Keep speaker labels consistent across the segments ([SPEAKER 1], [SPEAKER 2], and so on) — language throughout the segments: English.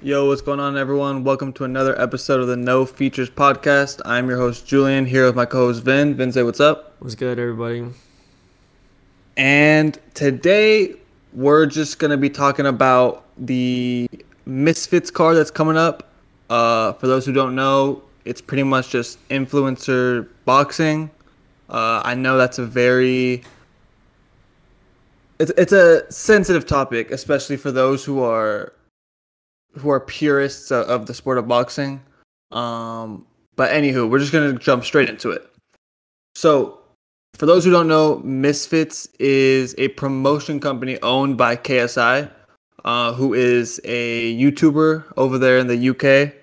[SPEAKER 1] Yo, what's going on, everyone? Welcome to another episode of the No Features Podcast. I'm your host, Julian, here with my co host, Vin. Vin, say what's up.
[SPEAKER 2] What's good, everybody?
[SPEAKER 1] And today, we're just going to be talking about the Misfits card that's coming up. Uh, for those who don't know, it's pretty much just influencer boxing. Uh, I know that's a very it's, it's a sensitive topic, especially for those who are who are purists of, the sport of boxing. Um, but anywho, we're just gonna jump straight into it. So, for those who don't know, Misfits is a promotion company owned by KSI, uh, who is a YouTuber over there in the UK.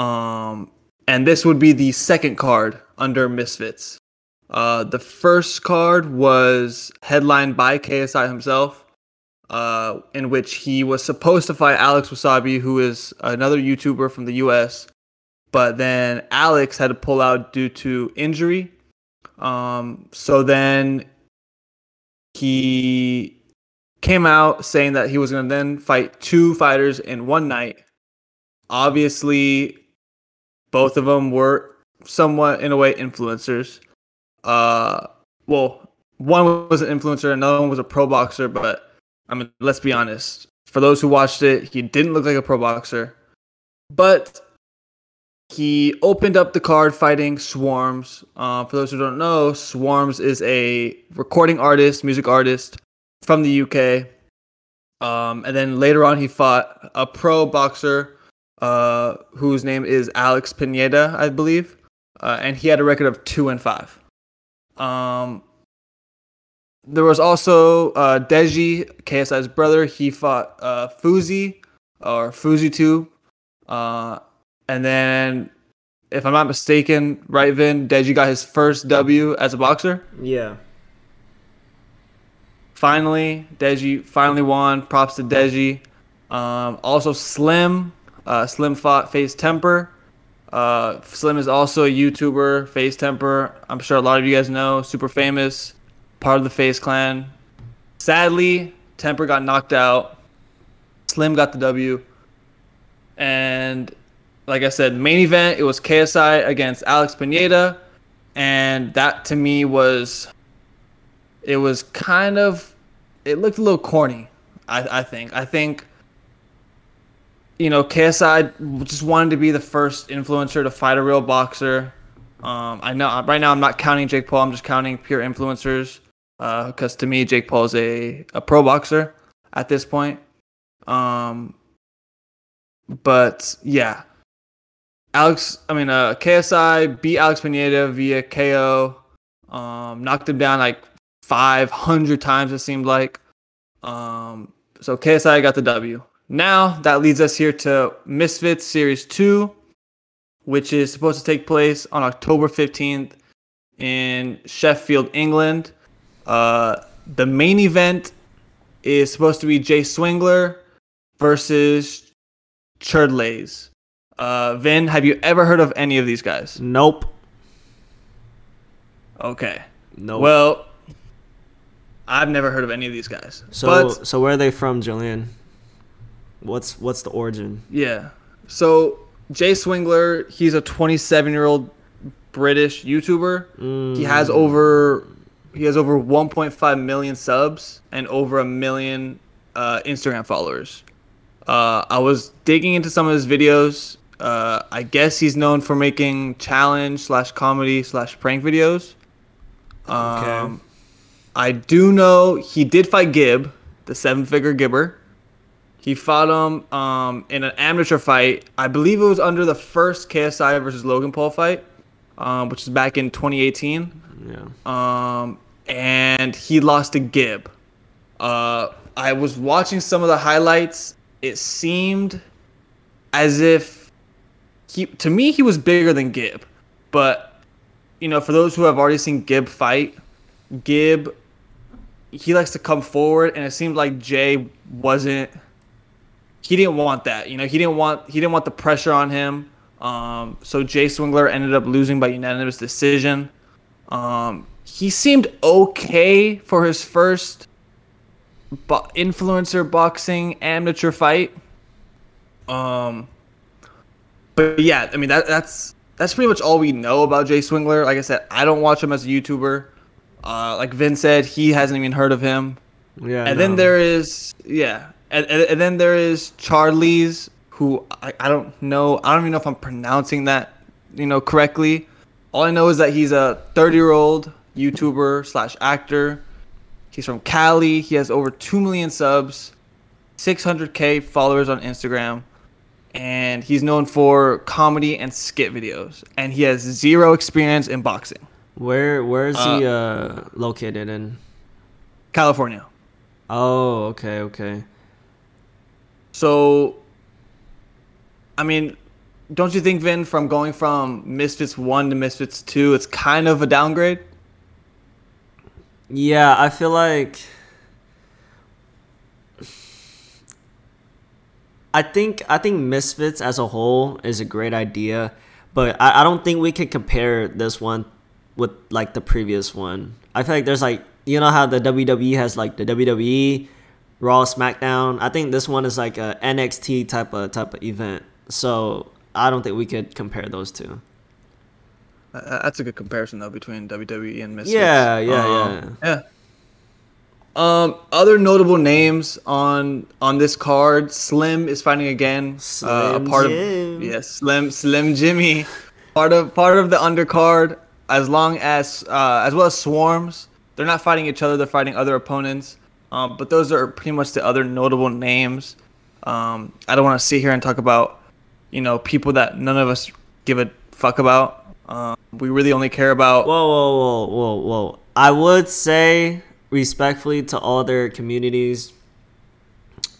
[SPEAKER 1] Um, and this would be the second card under Misfits. Uh, the first card was headlined by KSI himself, uh, in which he was supposed to fight Alex Wasabi, who is another YouTuber from the US, but then Alex had to pull out due to injury. Um, so then he came out saying that he was going to then fight two fighters in one night. Obviously, both of them were somewhat, in a way, influencers uh, well, one was an influencer, another one was a pro boxer. But I mean, let's be honest. For those who watched it, he didn't look like a pro boxer, but he opened up the card fighting Swarms. Uh, for those who don't know, Swarms is a recording artist, music artist from the UK. Um, and then later on, he fought a pro boxer uh, whose name is Alex Pineda, I believe. Uh, and he had a record of two and five. Um, there was also uh, Deji, KSI's brother. He fought uh, Fousey or FouseyTube, Uh, and then, if I'm not mistaken, right, Vin, Deji got his first W as a boxer.
[SPEAKER 2] Yeah.
[SPEAKER 1] Finally, Deji finally won. Props to Deji. Um, also, Slim. Uh, Slim fought FaZe Temper. Uh, Slim is also a YouTuber, FaZe Temper. I'm sure a lot of you guys know, super famous, part of the FaZe clan. Sadly, Temper got knocked out. Slim got the W. And like I said, main event, it was KSI against Alex Pineda. And that to me was, it was kind of, it looked a little corny, I, I think. I think you know, KSI just wanted to be the first influencer to fight a real boxer. Um, I know right now I'm not counting Jake Paul. I'm just counting pure influencers because uh, to me Jake Paul is a, a pro boxer at this point. Um, but yeah, Alex. I mean, uh, KSI beat Alex Pineda via KO. Um, knocked him down like 500 times. It seemed like. Um, so KSI got the W. Now that leads us here to Misfits Series 2, which is supposed to take place on October 15th in Sheffield, England. Uh, the main event is supposed to be Jay Swingler versus Cherdleys. Uh, Vin, have you ever heard of any of these guys?
[SPEAKER 2] Nope.
[SPEAKER 1] Okay.
[SPEAKER 2] Nope.
[SPEAKER 1] Well, I've never heard of any of these guys.
[SPEAKER 2] so
[SPEAKER 1] but
[SPEAKER 2] so where are they from, Julian? What's what's the origin?
[SPEAKER 1] Yeah. So Jay Swingler, he's a 27 year old British YouTuber. He has over he has over 1.5 million subs and over a million uh, Instagram followers. Uh, I was digging into some of his videos. Uh, I guess he's known for making challenge slash comedy slash prank videos. Um, I do know he did fight Gib, the seven figure Gibber. He fought him um, in an amateur fight. I believe it was under the first KSI versus Logan Paul fight, um, which is back in 2018.
[SPEAKER 2] Yeah.
[SPEAKER 1] Um, and he lost to Gib. Uh, I was watching some of the highlights. It seemed as if he, to me, he was bigger than Gib. But, you know, for those who have already seen Gib fight, Gib, he likes to come forward, and it seemed like Jay wasn't he didn't want that. You know, he didn't want he didn't want the pressure on him. Um, so Jay Swingler ended up losing by unanimous decision. Um, he seemed okay for his first bo- influencer boxing amateur fight. Um, but yeah, I mean that that's that's pretty much all we know about Jay Swingler. Like I said, I don't watch him as a YouTuber. Uh, like Vin said, he hasn't even heard of him.
[SPEAKER 2] Yeah.
[SPEAKER 1] and then there is yeah, and, and, and then there is Charlie's, who I, I don't know. I don't even know if I'm pronouncing that you know correctly. All I know is that he's a 30 year old YouTuber slash actor. He's from Cali. He has over two million subs, 600k followers on Instagram, and he's known for comedy and skit videos. And he has zero experience in boxing.
[SPEAKER 2] Where where is he uh located in?
[SPEAKER 1] California.
[SPEAKER 2] Oh, okay, okay.
[SPEAKER 1] So, I mean, don't you think, Vin, from going from Misfits 1 to Misfits 2, it's kind of a downgrade?
[SPEAKER 2] Yeah, I feel like I think I think Misfits as a whole is a great idea, but I, I don't think we can compare this one with like the previous one. I feel like there's like you know how the WWE has like the WWE Raw SmackDown. I think this one is like a NXT type of type of event. So I don't think we could compare those two.
[SPEAKER 1] Uh, That's a good comparison, though, between WWE and Misfits.
[SPEAKER 2] Yeah, yeah,
[SPEAKER 1] Um, yeah. Um, other notable names on on this card: Slim is fighting again. uh, a
[SPEAKER 2] Slim
[SPEAKER 1] part
[SPEAKER 2] Jim.
[SPEAKER 1] of yes, Slim Slim Jimmy, part of part of the undercard. As long as uh, as well as Swarms, they're not fighting each other; they're fighting other opponents. Um, but those are pretty much the other notable names. Um, I don't want to sit here and talk about, you know, people that none of us give a fuck about. Um, we really only care about.
[SPEAKER 2] Whoa, whoa, whoa, whoa, whoa. I would say respectfully to all their communities,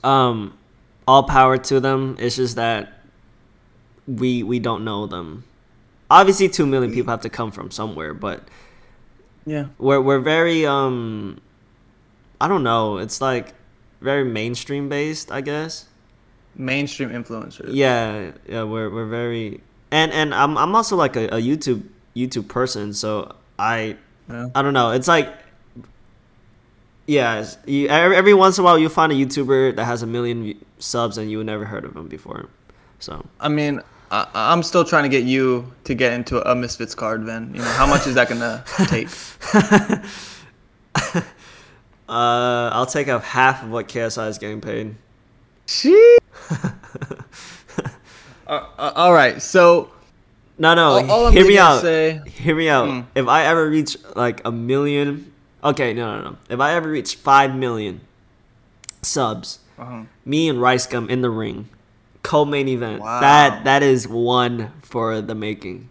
[SPEAKER 2] um, all power to them. It's just that we we don't know them. Obviously, two million people have to come from somewhere, but
[SPEAKER 1] yeah.
[SPEAKER 2] we're we're very um, I don't know. It's like very mainstream based, I guess.
[SPEAKER 1] Mainstream influencers.
[SPEAKER 2] Yeah, yeah, we're we're very and and I'm I'm also like a, a YouTube YouTube person, so I
[SPEAKER 1] Yeah.
[SPEAKER 2] I don't know. It's like yeah, you, every, every once in a while you find a YouTuber that has a million subs and you never heard of him before. So
[SPEAKER 1] I mean, I, I'm still trying to get you to get into a Misfits card, Vin. You know, how much is that gonna take?
[SPEAKER 2] uh, I'll take up half of what KSI is getting paid.
[SPEAKER 1] She. uh, uh, all right, so
[SPEAKER 2] No, no.
[SPEAKER 1] all, all
[SPEAKER 2] hear me out.
[SPEAKER 1] say.
[SPEAKER 2] Hear me out.
[SPEAKER 1] Mm.
[SPEAKER 2] If I ever reach like a million, okay, no, no, no. If I ever reach five million subs,
[SPEAKER 1] Uh-huh.
[SPEAKER 2] me and Rice Gum in the ring, co-main event.
[SPEAKER 1] Wow.
[SPEAKER 2] That that is one for the making.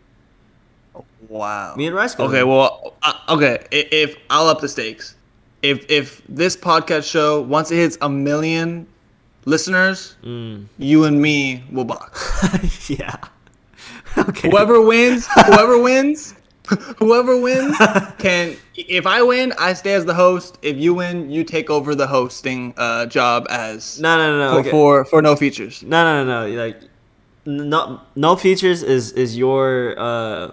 [SPEAKER 1] Wow.
[SPEAKER 2] Me and Rice Gum.
[SPEAKER 1] Okay, well, uh, okay. i- If I'll up the stakes, if if this podcast show once it hits a million listeners,
[SPEAKER 2] Mm.
[SPEAKER 1] you and me will box.
[SPEAKER 2] yeah. Okay.
[SPEAKER 1] Whoever wins, whoever wins, whoever wins can. If I win, I stay as the host. If you win, you take over the hosting uh, job as
[SPEAKER 2] No, no, no, no.
[SPEAKER 1] for,
[SPEAKER 2] okay.
[SPEAKER 1] for for no features.
[SPEAKER 2] No, no, no, no. Like, no, no features is is your uh,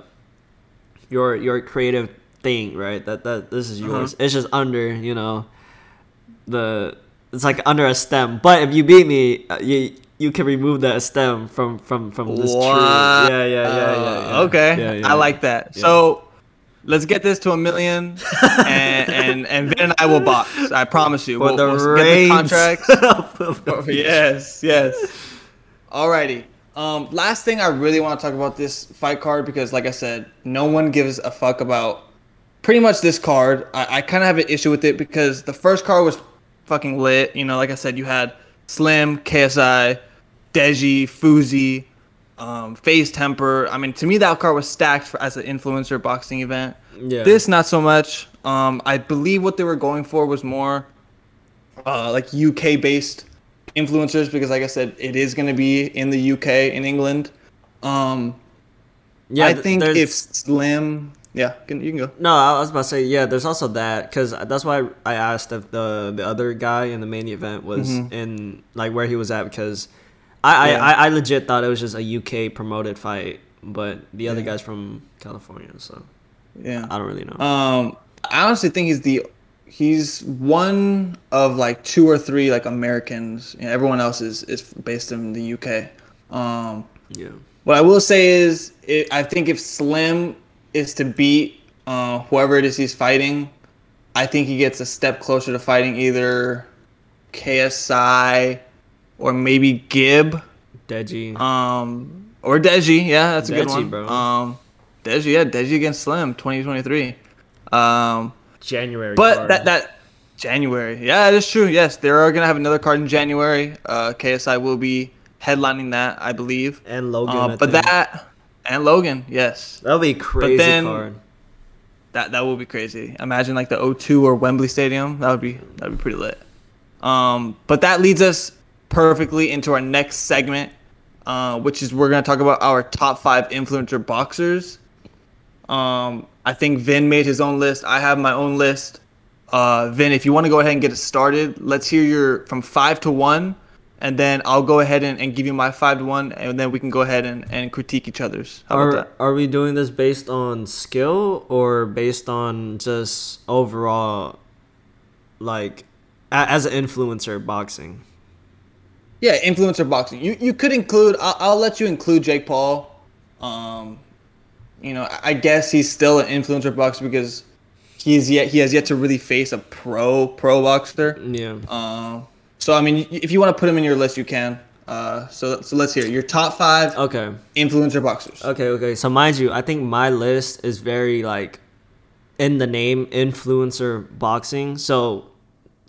[SPEAKER 2] your your creative thing, right? That that this is yours.
[SPEAKER 1] Uh-huh.
[SPEAKER 2] It's just under, you know, the it's like under a stem. But if you beat me, uh, you you can remove that stem from from from this tree. Yeah, yeah, yeah, yeah. yeah.
[SPEAKER 1] Okay,
[SPEAKER 2] Yeah, yeah,
[SPEAKER 1] I like that. So let's get this to a million, and and and Vin and I will box. I promise you.
[SPEAKER 2] For
[SPEAKER 1] we'll,
[SPEAKER 2] the
[SPEAKER 1] we'll get the contracts. yes, yes. Alrighty. Um, last thing I really want to talk about this fight card because, like I said, no one gives a fuck about pretty much this card. I, I kind of have an issue with it because the first card was fucking lit. You know, like I said, you had Slim, KSI, Deji, Fousey, um, FaZe Temper. I mean, to me, that card was stacked for, as an influencer boxing event.
[SPEAKER 2] Yeah.
[SPEAKER 1] This, not so much. Um, I believe what they were going for was more uh, like UK based influencers because, like I said, it is going to be in the UK in England. Um,
[SPEAKER 2] yeah,
[SPEAKER 1] I think if Slim, yeah, can, you can go.
[SPEAKER 2] No, I was about to say yeah. There's also that because that's why I asked if the the other guy in the main event was
[SPEAKER 1] Mhm.
[SPEAKER 2] in like where he was at because I,
[SPEAKER 1] Yeah.
[SPEAKER 2] I, I I legit thought it was just a UK promoted fight, but the other
[SPEAKER 1] Yeah.
[SPEAKER 2] guy's from California, so
[SPEAKER 1] Yeah.
[SPEAKER 2] I don't really know.
[SPEAKER 1] Um, I honestly think he's the he's one of like two or three like Americans. You know, everyone else is is based in the UK. Um,
[SPEAKER 2] Yeah.
[SPEAKER 1] what I will say is, it, I think if Slim is to beat uh, whoever it is he's fighting, I think he gets a step closer to fighting either KSI or maybe Gib.
[SPEAKER 2] Deji.
[SPEAKER 1] Um, or Deji, yeah, that's a good
[SPEAKER 2] Deji,
[SPEAKER 1] one.
[SPEAKER 2] bro.
[SPEAKER 1] Um, Deji, yeah, Deji against Slim, 2023. Um,
[SPEAKER 2] January.
[SPEAKER 1] but
[SPEAKER 2] card.
[SPEAKER 1] that that January, yeah, that's true. Yes, they are gonna have another card in January. Uh, KSI will be headlining that, I believe.
[SPEAKER 2] and Logan. I
[SPEAKER 1] but
[SPEAKER 2] think.
[SPEAKER 1] that and Logan, yes,
[SPEAKER 2] that'll be crazy
[SPEAKER 1] then-
[SPEAKER 2] card.
[SPEAKER 1] that that will be crazy. Imagine like the O2 or Wembley Stadium. That would be that would be pretty lit. Um, but that leads us perfectly into our next segment, uh, which is we're gonna talk about our top five influencer boxers. Um, I think Vin made his own list. I have my own list. Uh, Vin, if you want to go ahead and get it started, let's hear your from five to one, and then I'll go ahead and, and give you my five to one, and then we can go ahead and, and critique each other's. How about
[SPEAKER 2] Are
[SPEAKER 1] that?
[SPEAKER 2] are we doing this based on skill or based on just overall, like, a- as an influencer boxing?
[SPEAKER 1] Yeah, influencer boxing. You you could include. I'll, I'll let you include Jake Paul. Um, you know, I- I guess he's still an influencer boxer because he's yet he has yet to really face a pro pro boxer.
[SPEAKER 2] Yeah.
[SPEAKER 1] Um, so I mean, if you want to put them in your list, you can. Uh, so so let's hear your top five
[SPEAKER 2] Okay.
[SPEAKER 1] influencer boxers.
[SPEAKER 2] Okay. Okay. So mind you, I think my list is very like, in the name influencer boxing. So,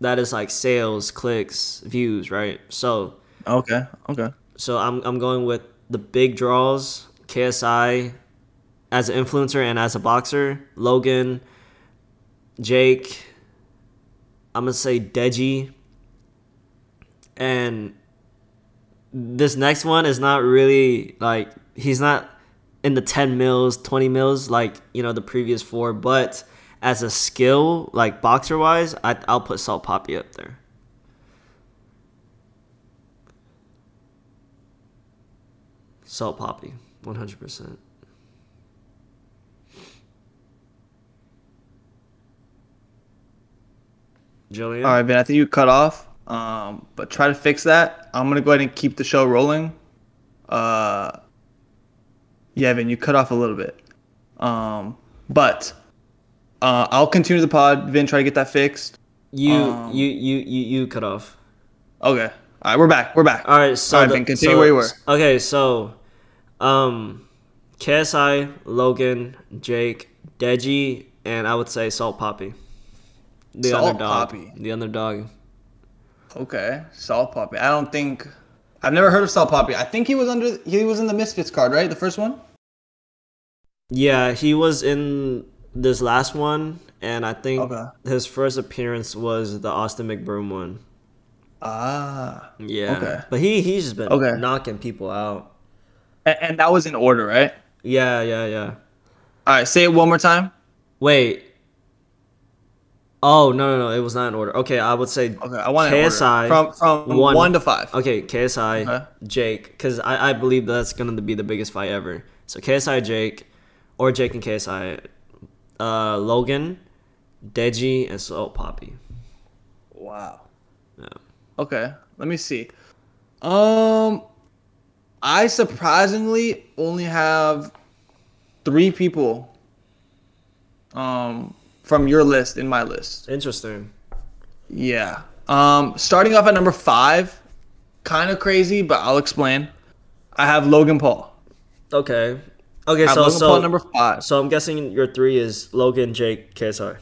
[SPEAKER 2] that is like sales, clicks, views, right? So.
[SPEAKER 1] Okay. Okay.
[SPEAKER 2] So I'm I'm going with the big draws, KSI as an influencer and as a boxer, Logan, Jake, I'm gonna say Deji. And this next one is not really like he's not in the 10 mils, 20 mils like, you know, the previous four, but as a skill, like boxer wise, I I'll put Salt Papi up there. Salt Papi, 100%. Julian?
[SPEAKER 1] All right, Ben. I think you cut off. Um, but try to fix that. I'm gonna go ahead and keep the show rolling. Uh, yeah, Vin, you cut off a little bit. Um, but uh, I'll continue the pod. Vin, try to get that fixed.
[SPEAKER 2] You,
[SPEAKER 1] um,
[SPEAKER 2] you, you, you, you cut off.
[SPEAKER 1] Okay. All right, we're back. We're back.
[SPEAKER 2] All right, so
[SPEAKER 1] All right,
[SPEAKER 2] the-
[SPEAKER 1] Vin, continue
[SPEAKER 2] so-
[SPEAKER 1] where you were.
[SPEAKER 2] Okay, so, um, KSI, Logan, Jake, Deji, and I would say Salt Papi. The
[SPEAKER 1] Salt
[SPEAKER 2] underdog.
[SPEAKER 1] Papi.
[SPEAKER 2] The underdog.
[SPEAKER 1] Okay, Salt Papi. I don't think I've never heard of Salt Papi. I think he was under. He was in the Misfits card, right? The first one.
[SPEAKER 2] Yeah, he was in this last one, and I think
[SPEAKER 1] Okay.
[SPEAKER 2] his first appearance was the Austin McBroom one.
[SPEAKER 1] Ah.
[SPEAKER 2] Yeah.
[SPEAKER 1] Okay.
[SPEAKER 2] But he he's just been
[SPEAKER 1] Okay.
[SPEAKER 2] knocking people out.
[SPEAKER 1] And, and that was in order, right?
[SPEAKER 2] Yeah, yeah, yeah.
[SPEAKER 1] All right. Say it one more time.
[SPEAKER 2] Wait. Oh no no no! It was not in order. Okay, I would say
[SPEAKER 1] Okay, I want it in order.
[SPEAKER 2] KSI
[SPEAKER 1] from from one, to five.
[SPEAKER 2] Okay, KSI,
[SPEAKER 1] Okay.
[SPEAKER 2] Jake, because I, I believe that's gonna be the biggest fight ever. So KSI, Jake, or Jake and KSI, uh, Logan, Deji, and Salt Papi.
[SPEAKER 1] Wow.
[SPEAKER 2] Yeah.
[SPEAKER 1] Okay, let me see. Um, I surprisingly only have three people. Um, from your list in my list.
[SPEAKER 2] Interesting.
[SPEAKER 1] Yeah. Um, starting off at number five, kind of crazy, but I'll explain. I have Logan Paul.
[SPEAKER 2] Okay. Okay, so
[SPEAKER 1] Logan
[SPEAKER 2] so
[SPEAKER 1] Paul number five.
[SPEAKER 2] so I'm guessing your three is Logan, Jake, KSI.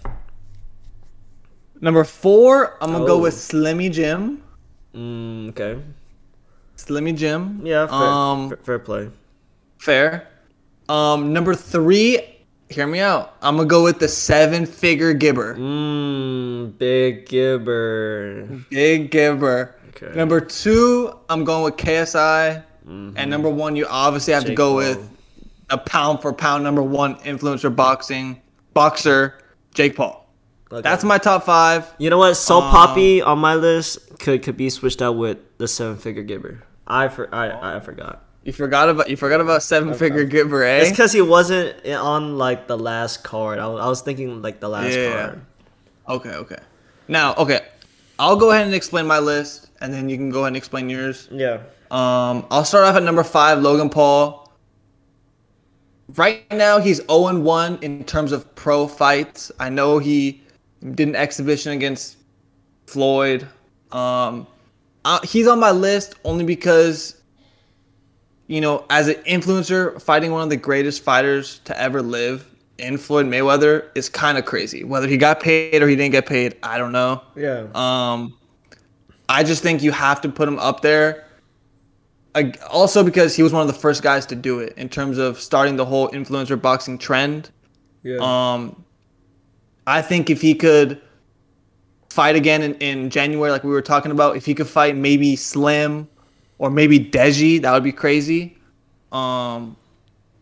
[SPEAKER 1] Number four, I'm gonna go
[SPEAKER 2] Oh.
[SPEAKER 1] with Slimmy Jim.
[SPEAKER 2] Mm, okay.
[SPEAKER 1] Slimmy Jim.
[SPEAKER 2] Yeah. Fair,
[SPEAKER 1] Um,
[SPEAKER 2] fair, fair play.
[SPEAKER 1] Fair. Um, number three, hear me out. I'm gonna go with the seven figure gibber.
[SPEAKER 2] Mmm, Big Gibber.
[SPEAKER 1] Big gibber.
[SPEAKER 2] Okay.
[SPEAKER 1] Number two, I'm going with KSI. Mmm. And number one, you obviously have to go
[SPEAKER 2] Paul.
[SPEAKER 1] with a pound for pound number one influencer boxing boxer, Jake Paul.
[SPEAKER 2] Okay.
[SPEAKER 1] That's my top five.
[SPEAKER 2] You know what? Salt
[SPEAKER 1] Um,
[SPEAKER 2] Papi on my list could could be switched out with the seven figure Gibber. I for I, I forgot.
[SPEAKER 1] You forgot about you forgot about seven figure gibber, eh?
[SPEAKER 2] It's because he wasn't on like the last card. I, was- I was thinking like the last
[SPEAKER 1] Yeah.
[SPEAKER 2] card.
[SPEAKER 1] Okay, okay. Now, okay, I'll go ahead and explain my list, and then you can go ahead and explain yours.
[SPEAKER 2] Yeah.
[SPEAKER 1] Um, I'll start off at number five, Logan Paul. Right now, he's 0 1 in terms of pro fights. I know he did an exhibition against Floyd. Um, uh, he's on my list only because, you know, as an influencer, fighting one of the greatest fighters to ever live in Floyd Mayweather is kind of crazy. Whether he got paid or he didn't get paid, I don't know.
[SPEAKER 2] Yeah.
[SPEAKER 1] Um, I just think you have to put him up there. Ag- Also, because he was one of the first guys to do it in terms of starting the whole influencer boxing trend.
[SPEAKER 2] yeah.
[SPEAKER 1] Um, I think if he could fight again in, in January, like we were talking about, if he could fight maybe Slim or maybe Deji, that would be crazy. Um,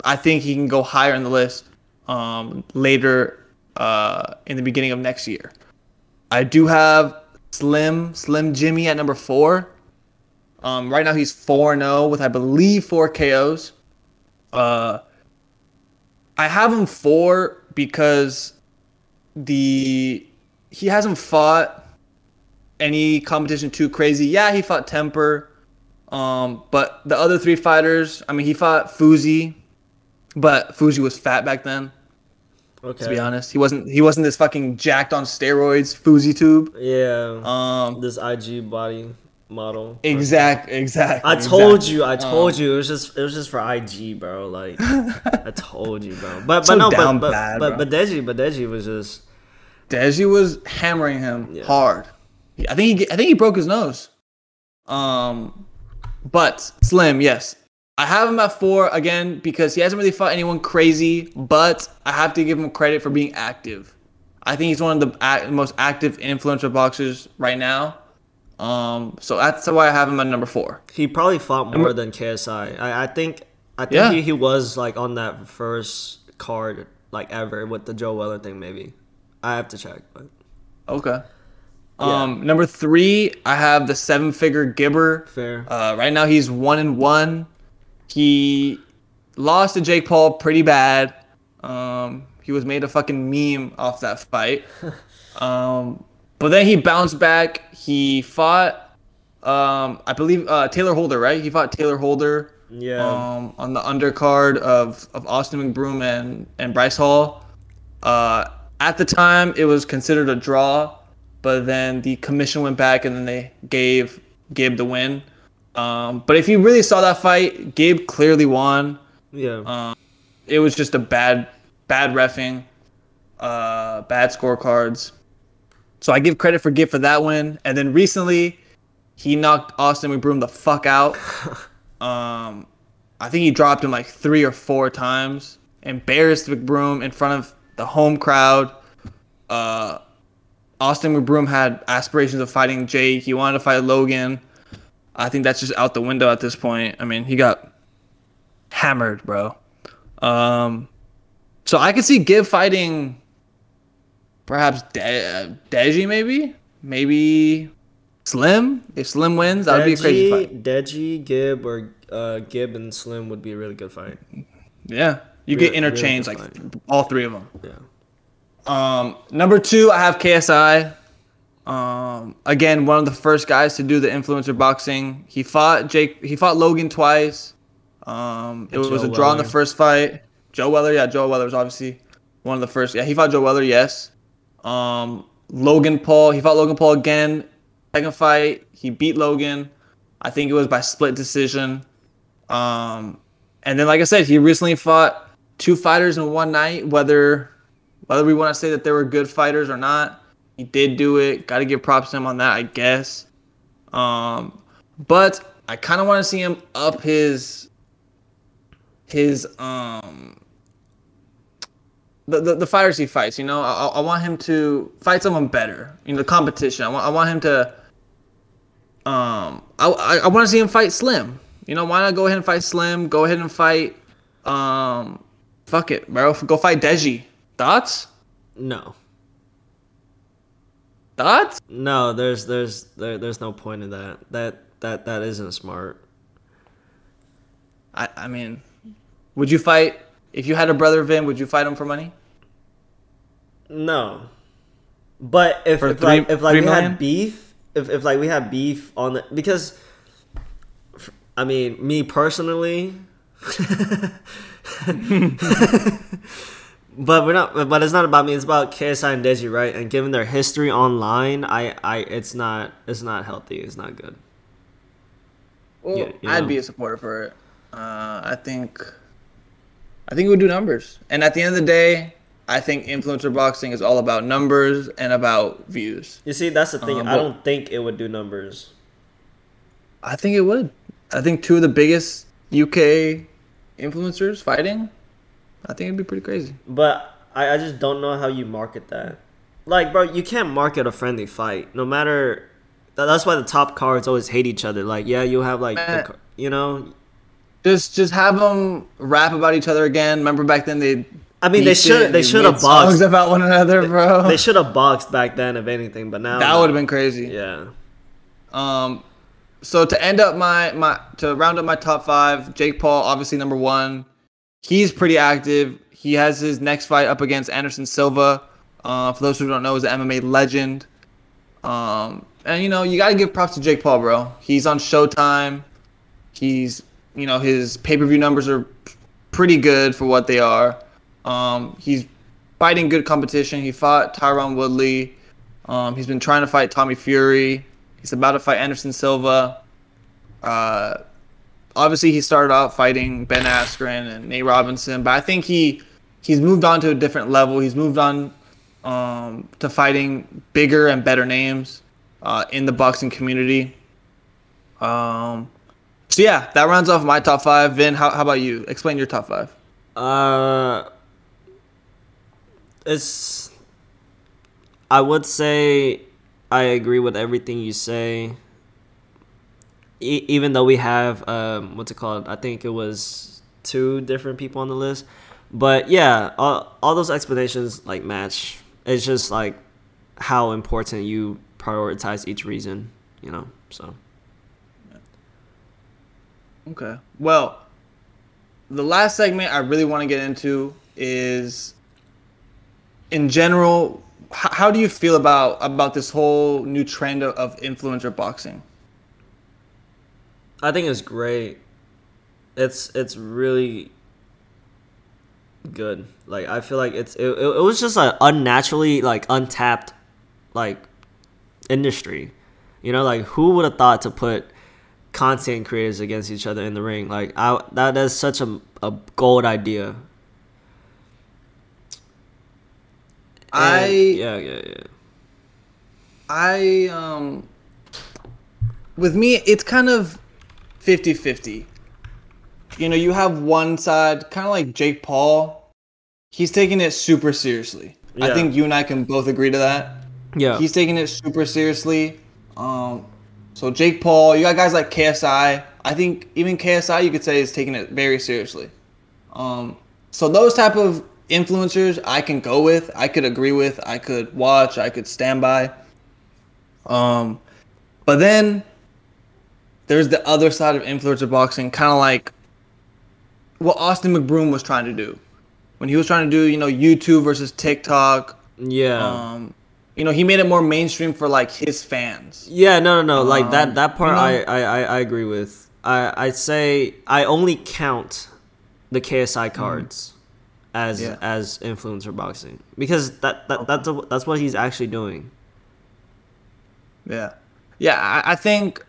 [SPEAKER 1] I think he can go higher in the list um, later uh, in the beginning of next year. I do have Slim, Slim Jimmy at number four. Um, right now he's 4 0 with, I believe, four KOs. Uh, I have him four because the he hasn't fought any competition too crazy. Yeah, he fought Temper, um, but the other three fighters, I mean, he fought Fousey, but Fousey was fat back then.
[SPEAKER 2] okay.
[SPEAKER 1] To be honest, he wasn't he wasn't this fucking jacked on steroids FouseyTube.
[SPEAKER 2] Yeah.
[SPEAKER 1] Um,
[SPEAKER 2] this IG body model.
[SPEAKER 1] exact, exact.
[SPEAKER 2] I told
[SPEAKER 1] exact.
[SPEAKER 2] you, I told
[SPEAKER 1] Um,
[SPEAKER 2] you, it was just, it was just for IG, bro. Like, I told you, bro. But, but
[SPEAKER 1] So
[SPEAKER 2] no, but, but,
[SPEAKER 1] bad,
[SPEAKER 2] but, but Deji, but Deji was just,
[SPEAKER 1] Deji was hammering him
[SPEAKER 2] Yeah.
[SPEAKER 1] hard. I think he I think he broke his nose. Um, but Slim, yes, I have him at four again because he hasn't really fought anyone crazy. But I have to give him credit for being active. I think he's one of the ac- most active influential boxers right now. Um, so that's why I have him at number four.
[SPEAKER 2] he probably fought more than KSI. I, I think, I think
[SPEAKER 1] Yeah.
[SPEAKER 2] he, he was like on that first card, like ever with the Joe Weller thing, maybe. I have to check, but
[SPEAKER 1] Okay. Um, number three, I have the seven-figure Gibber.
[SPEAKER 2] fair.
[SPEAKER 1] Uh, right now he's one and one. He lost to Jake Paul pretty bad. Um, he was made a fucking meme off that fight. um, but then he bounced back. He fought, um, I believe uh, Taylor Holder, right? He fought Taylor Holder.
[SPEAKER 2] Yeah.
[SPEAKER 1] Um, on the undercard of of Austin McBroom and and Bryce Hall. Uh, at the time, it was considered a draw, but then the commission went back and then they gave Gabe the win. Um, but if you really saw that fight, Gabe clearly won.
[SPEAKER 2] yeah.
[SPEAKER 1] Um, it was just a bad, bad refing, uh, bad scorecards. So I give credit for Gabe for that win. And then recently, he knocked Austin McBroom the fuck out. Um, I think he dropped him like three or four times. Embarrassed McBroom in front of the home crowd. Uh, Austin McBroom had aspirations of fighting Jake. He wanted to fight Logan. I think that's just out the window at this point. I mean, he got hammered, bro. Um, so I could see Gib fighting perhaps De- Deji, maybe, maybe Slim. If Slim wins, that would be a crazy fight.
[SPEAKER 2] Deji, Gib, or uh, Gib and Slim would be a really good fight.
[SPEAKER 1] Yeah, you
[SPEAKER 2] Really-
[SPEAKER 1] get interchanged
[SPEAKER 2] really
[SPEAKER 1] like
[SPEAKER 2] good
[SPEAKER 1] all three of them.
[SPEAKER 2] Yeah.
[SPEAKER 1] Um, number two, I have KSI. Um, again, one of the first guys to do the influencer boxing. He fought Jake. He fought Logan twice. Um, it was
[SPEAKER 2] Joe
[SPEAKER 1] a draw in the first fight. Joe Weller, yeah, Joe Weller was obviously one of the first. Yeah, he fought Joe Weller. Yes. Um, Logan Paul. He fought Logan Paul again. Second fight, he beat Logan. I think it was by split decision. Um, and then, like I said, he recently fought two fighters in one night. Whether whether we want to say that they were good fighters or not, he did do it. Got to give props to him on that, I guess. Um, but I kind of want to see him up his his um the, the, the fighters he fights. You know, I, I want him to fight someone better. Know, the competition. I want I want him to. Um, I I, I want to see him fight Slim. You know, why not go ahead and fight Slim? Go ahead and fight. Um, fuck it, bro. Go fight Deji. Thoughts?
[SPEAKER 2] No.
[SPEAKER 1] Thoughts?
[SPEAKER 2] No, there's there's there, there's no point in that. That that that isn't smart.
[SPEAKER 1] I I mean, would you fight if you had a brother Vin? Would you fight him for money?
[SPEAKER 2] No. But if,
[SPEAKER 1] For
[SPEAKER 2] if like if like we
[SPEAKER 1] million?
[SPEAKER 2] had beef, if, if like we had beef on the because I mean, me personally. but we're not. But it's not about me. It's about KSI and Deji, right? And given their history online, I, I, it's not, it's not healthy. It's not good.
[SPEAKER 1] Well,
[SPEAKER 2] Yeah, you
[SPEAKER 1] I'd
[SPEAKER 2] know.
[SPEAKER 1] be a supporter for it. Uh, I think, I think it would do numbers. And at the end of the day, I think influencer boxing is all about numbers and about views.
[SPEAKER 2] You see, that's the thing.
[SPEAKER 1] Um,
[SPEAKER 2] I don't think it would do numbers.
[SPEAKER 1] I think it would. I think two of the biggest UK influencers fighting. I think it'd be pretty crazy.
[SPEAKER 2] But I, I just don't know how you market that. Like, bro, you can't market a friendly fight. No matter. That, that's why the top cards always hate each other. Like, yeah, you have like, the, you know.
[SPEAKER 1] Just, just have them rap about each other again. Remember back then they.
[SPEAKER 2] I mean, they should
[SPEAKER 1] it,
[SPEAKER 2] they should have
[SPEAKER 1] made songs
[SPEAKER 2] boxed.
[SPEAKER 1] about one another, bro.
[SPEAKER 2] They should have boxed back then, if anything. But now
[SPEAKER 1] that would have been crazy.
[SPEAKER 2] Yeah.
[SPEAKER 1] Um, so to end up my my to round up my top five, Jake Paul obviously number one. He's pretty active. He has his next fight up against Anderson Silva. Uh, for those who don't know, is an MMA legend. Um, and you know you got to give props to Jake Paul, bro. He's on Showtime. He's you know his pay per view numbers are pretty good for what they are. Um, he's fighting good competition. He fought Tyron Woodley. Um, he's been trying to fight Tommy Fury. He's about to fight Anderson Silva. Uh, obviously, he started out fighting Ben Askren and Nate Robinson, but I think he he's moved on to a different level. He's moved on um, to fighting bigger and better names uh, in the boxing community. Um, so yeah, that rounds off my top five. Vin, how, how about you? Explain your top five.
[SPEAKER 2] Uh, it's. I would say I agree with everything you say. Even though we have um, what's it called? I think it was two different people on the list, but yeah, all, all those explanations like match. It's just like how important you prioritize each reason, you know. So
[SPEAKER 1] Okay. Well, the last segment I really want to get into is, in general, how do you feel about about this whole new trend of influencer boxing?
[SPEAKER 2] I think it's great. It's it's really good. Like I feel like it's it, it, was just an unnaturally like untapped like industry. You know, like who would have thought to put content creators against each other in the ring? Like I that is such a a gold idea.
[SPEAKER 1] I
[SPEAKER 2] yeah yeah yeah.
[SPEAKER 1] I um with me it's kind of 50-50. You know, you have one side kind of like Jake Paul. He's taking it super seriously. I think you and I can both agree to that.
[SPEAKER 2] Yeah.
[SPEAKER 1] He's taking it super seriously. Um, so Jake Paul, you got guys like KSI. I think even KSI, you could say, is taking it very seriously. Um, so those type of influencers, I can go with. I could agree with. I could watch. I could stand by. Um, but then there's the other side of influencer boxing, kind of like what Austin McBroom was trying to do when he was trying to do, you know, YouTube versus TikTok.
[SPEAKER 2] yeah.
[SPEAKER 1] Um, you know, he made it more mainstream for like his fans.
[SPEAKER 2] Yeah, no, no, no. Like
[SPEAKER 1] Um,
[SPEAKER 2] that. That part,
[SPEAKER 1] you know?
[SPEAKER 2] I, I, I, agree with. I, I say I only count the KSI cards as
[SPEAKER 1] Mm-hmm. Yeah.
[SPEAKER 2] as influencer boxing because that, that that's a, that's what he's actually doing.
[SPEAKER 1] Yeah, yeah. I, I think,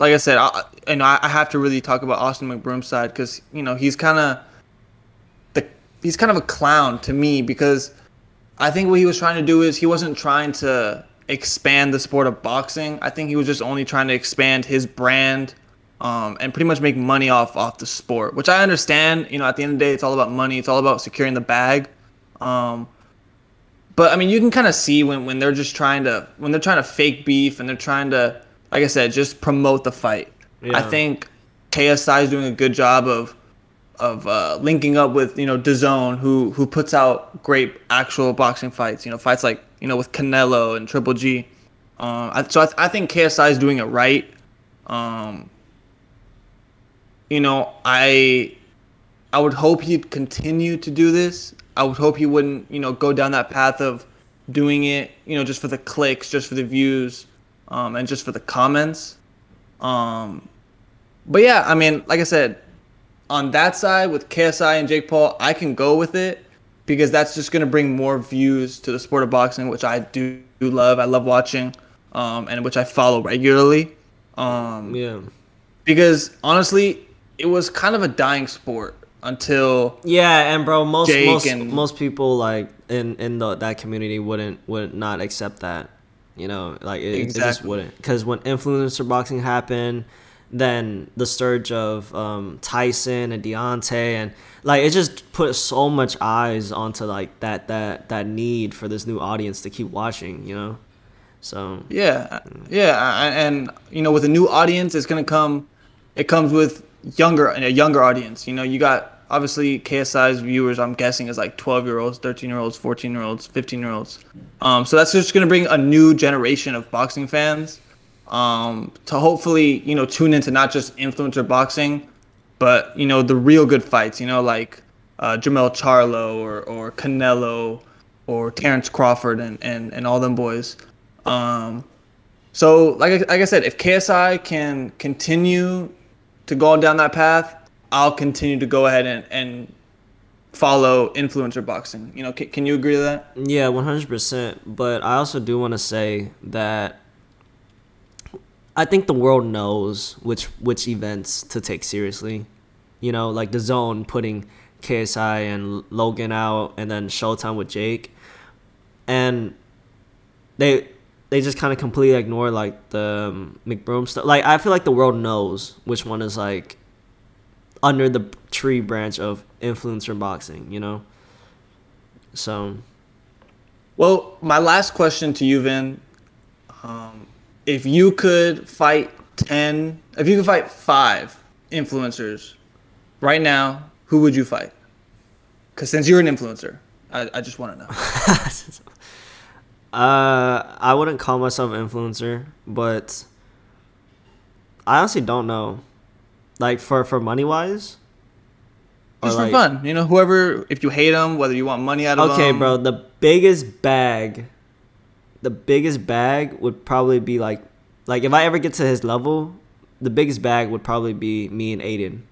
[SPEAKER 1] like I said, I, I, I have to really talk about Austin McBroom's side because you know he's kind of the he's kind of a clown to me because I think what he was trying to do is he wasn't trying to expand the sport of boxing. I think he was just only trying to expand his brand. Um, and pretty much make money off off the sport, which I understand. You know, at the end of the day, it's all about money. It's all about securing the bag. Um, but I mean, you can kind of see when, when they're just trying to when they're trying to fake beef and they're trying to, like I said, just promote the fight. I think KSI is doing a good job of of uh, linking up with you know DAZN, who who puts out great actual boxing fights. You know, fights like you know with Canelo and Triple G. Um, I, so I, I think KSI is doing it right. Um, you know, I I would hope he'd continue to do this. I would hope he wouldn't, you know, go down that path of doing it, you know, just for the clicks, just for the views, um, and just for the comments. Um, but yeah, I mean, like I said, on that side with KSI and Jake Paul, I can go with it because that's just gonna bring more views to the sport of boxing, which I do, do love. I love watching, um, and which I follow regularly. Um,
[SPEAKER 2] Yeah.
[SPEAKER 1] because honestly, it was kind of a dying sport until
[SPEAKER 2] Yeah, and bro, most
[SPEAKER 1] Jake
[SPEAKER 2] most
[SPEAKER 1] and-
[SPEAKER 2] most people like in in the that community wouldn't would not accept that. You know, like it, it just wouldn't. Because when influencer boxing happened, then the surge of um, Tyson and Deontay and like it just put so much eyes onto like that that that need for this new audience to keep watching. You know, so
[SPEAKER 1] Yeah, yeah, and you know, with a new audience, it's gonna come. It comes with younger and a younger audience. You know, you got obviously KSI's viewers. I'm guessing is like 12 year olds, 13 year olds, 14 year olds, 15 year olds. Um, so that's just gonna bring a new generation of boxing fans. Um, to hopefully you know tune into not just influencer boxing, but you know the real good fights. You know, like uh, Jermell Charlo or or Canelo or Terrence Crawford and and and all them boys. Um, so like like I said, if KSI can continue to go down that path, I'll continue to go ahead and, and follow influencer boxing. You know, can, can you agree to that?
[SPEAKER 2] Yeah, one hundred percent. But I also do want to say that I think the world knows which which events to take seriously. You know, like DAZN putting KSI and Logan out, and then Showtime with Jake, and they they just kind of completely ignore like the um, McBroom stuff. Like I feel like the world knows which one is like under the tree branch of influencer boxing. You know, so.
[SPEAKER 1] Well, my last question to you, Vin. Um, if you could fight ten, if you could fight five influencers right now, who would you fight? Because since you're an influencer, I, I just want to know.
[SPEAKER 2] Uh, I wouldn't call myself an influencer, but I honestly don't know. Like for for money wise.
[SPEAKER 1] Just for fun, you know. Whoever, if you hate them, whether you want money out of them.
[SPEAKER 2] Okay, bro. The biggest bag, the biggest bag would probably be like, like if I ever get to his level, the biggest bag would probably be me and Aiden.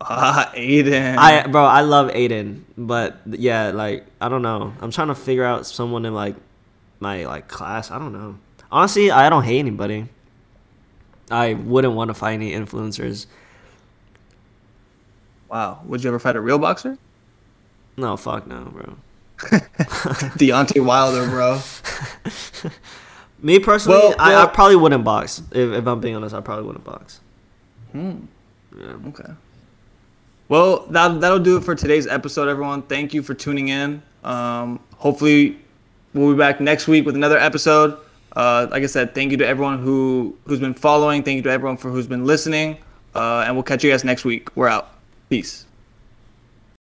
[SPEAKER 1] Ah, Aiden.
[SPEAKER 2] I bro, I love Aiden, but yeah, like I don't know. I'm trying to figure out someone in like my like class. I don't know. Honestly, I don't hate anybody. I wouldn't want to fight any influencers.
[SPEAKER 1] Wow. Would you ever fight a real boxer?
[SPEAKER 2] No, fuck no, bro.
[SPEAKER 1] Deontay Wilder, bro.
[SPEAKER 2] Me personally,
[SPEAKER 1] Well,
[SPEAKER 2] I, I probably wouldn't box. If, if I'm being honest, I probably wouldn't box. Hmm.
[SPEAKER 1] Okay. Well, that that'll do it for today's episode, everyone. Thank you for tuning in. Um, hopefully, we'll be back next week with another episode. Uh, like I said, thank you to everyone who who's been following. Thank you to everyone for who's been listening. Uh, and we'll catch you guys next week. We're out. Peace.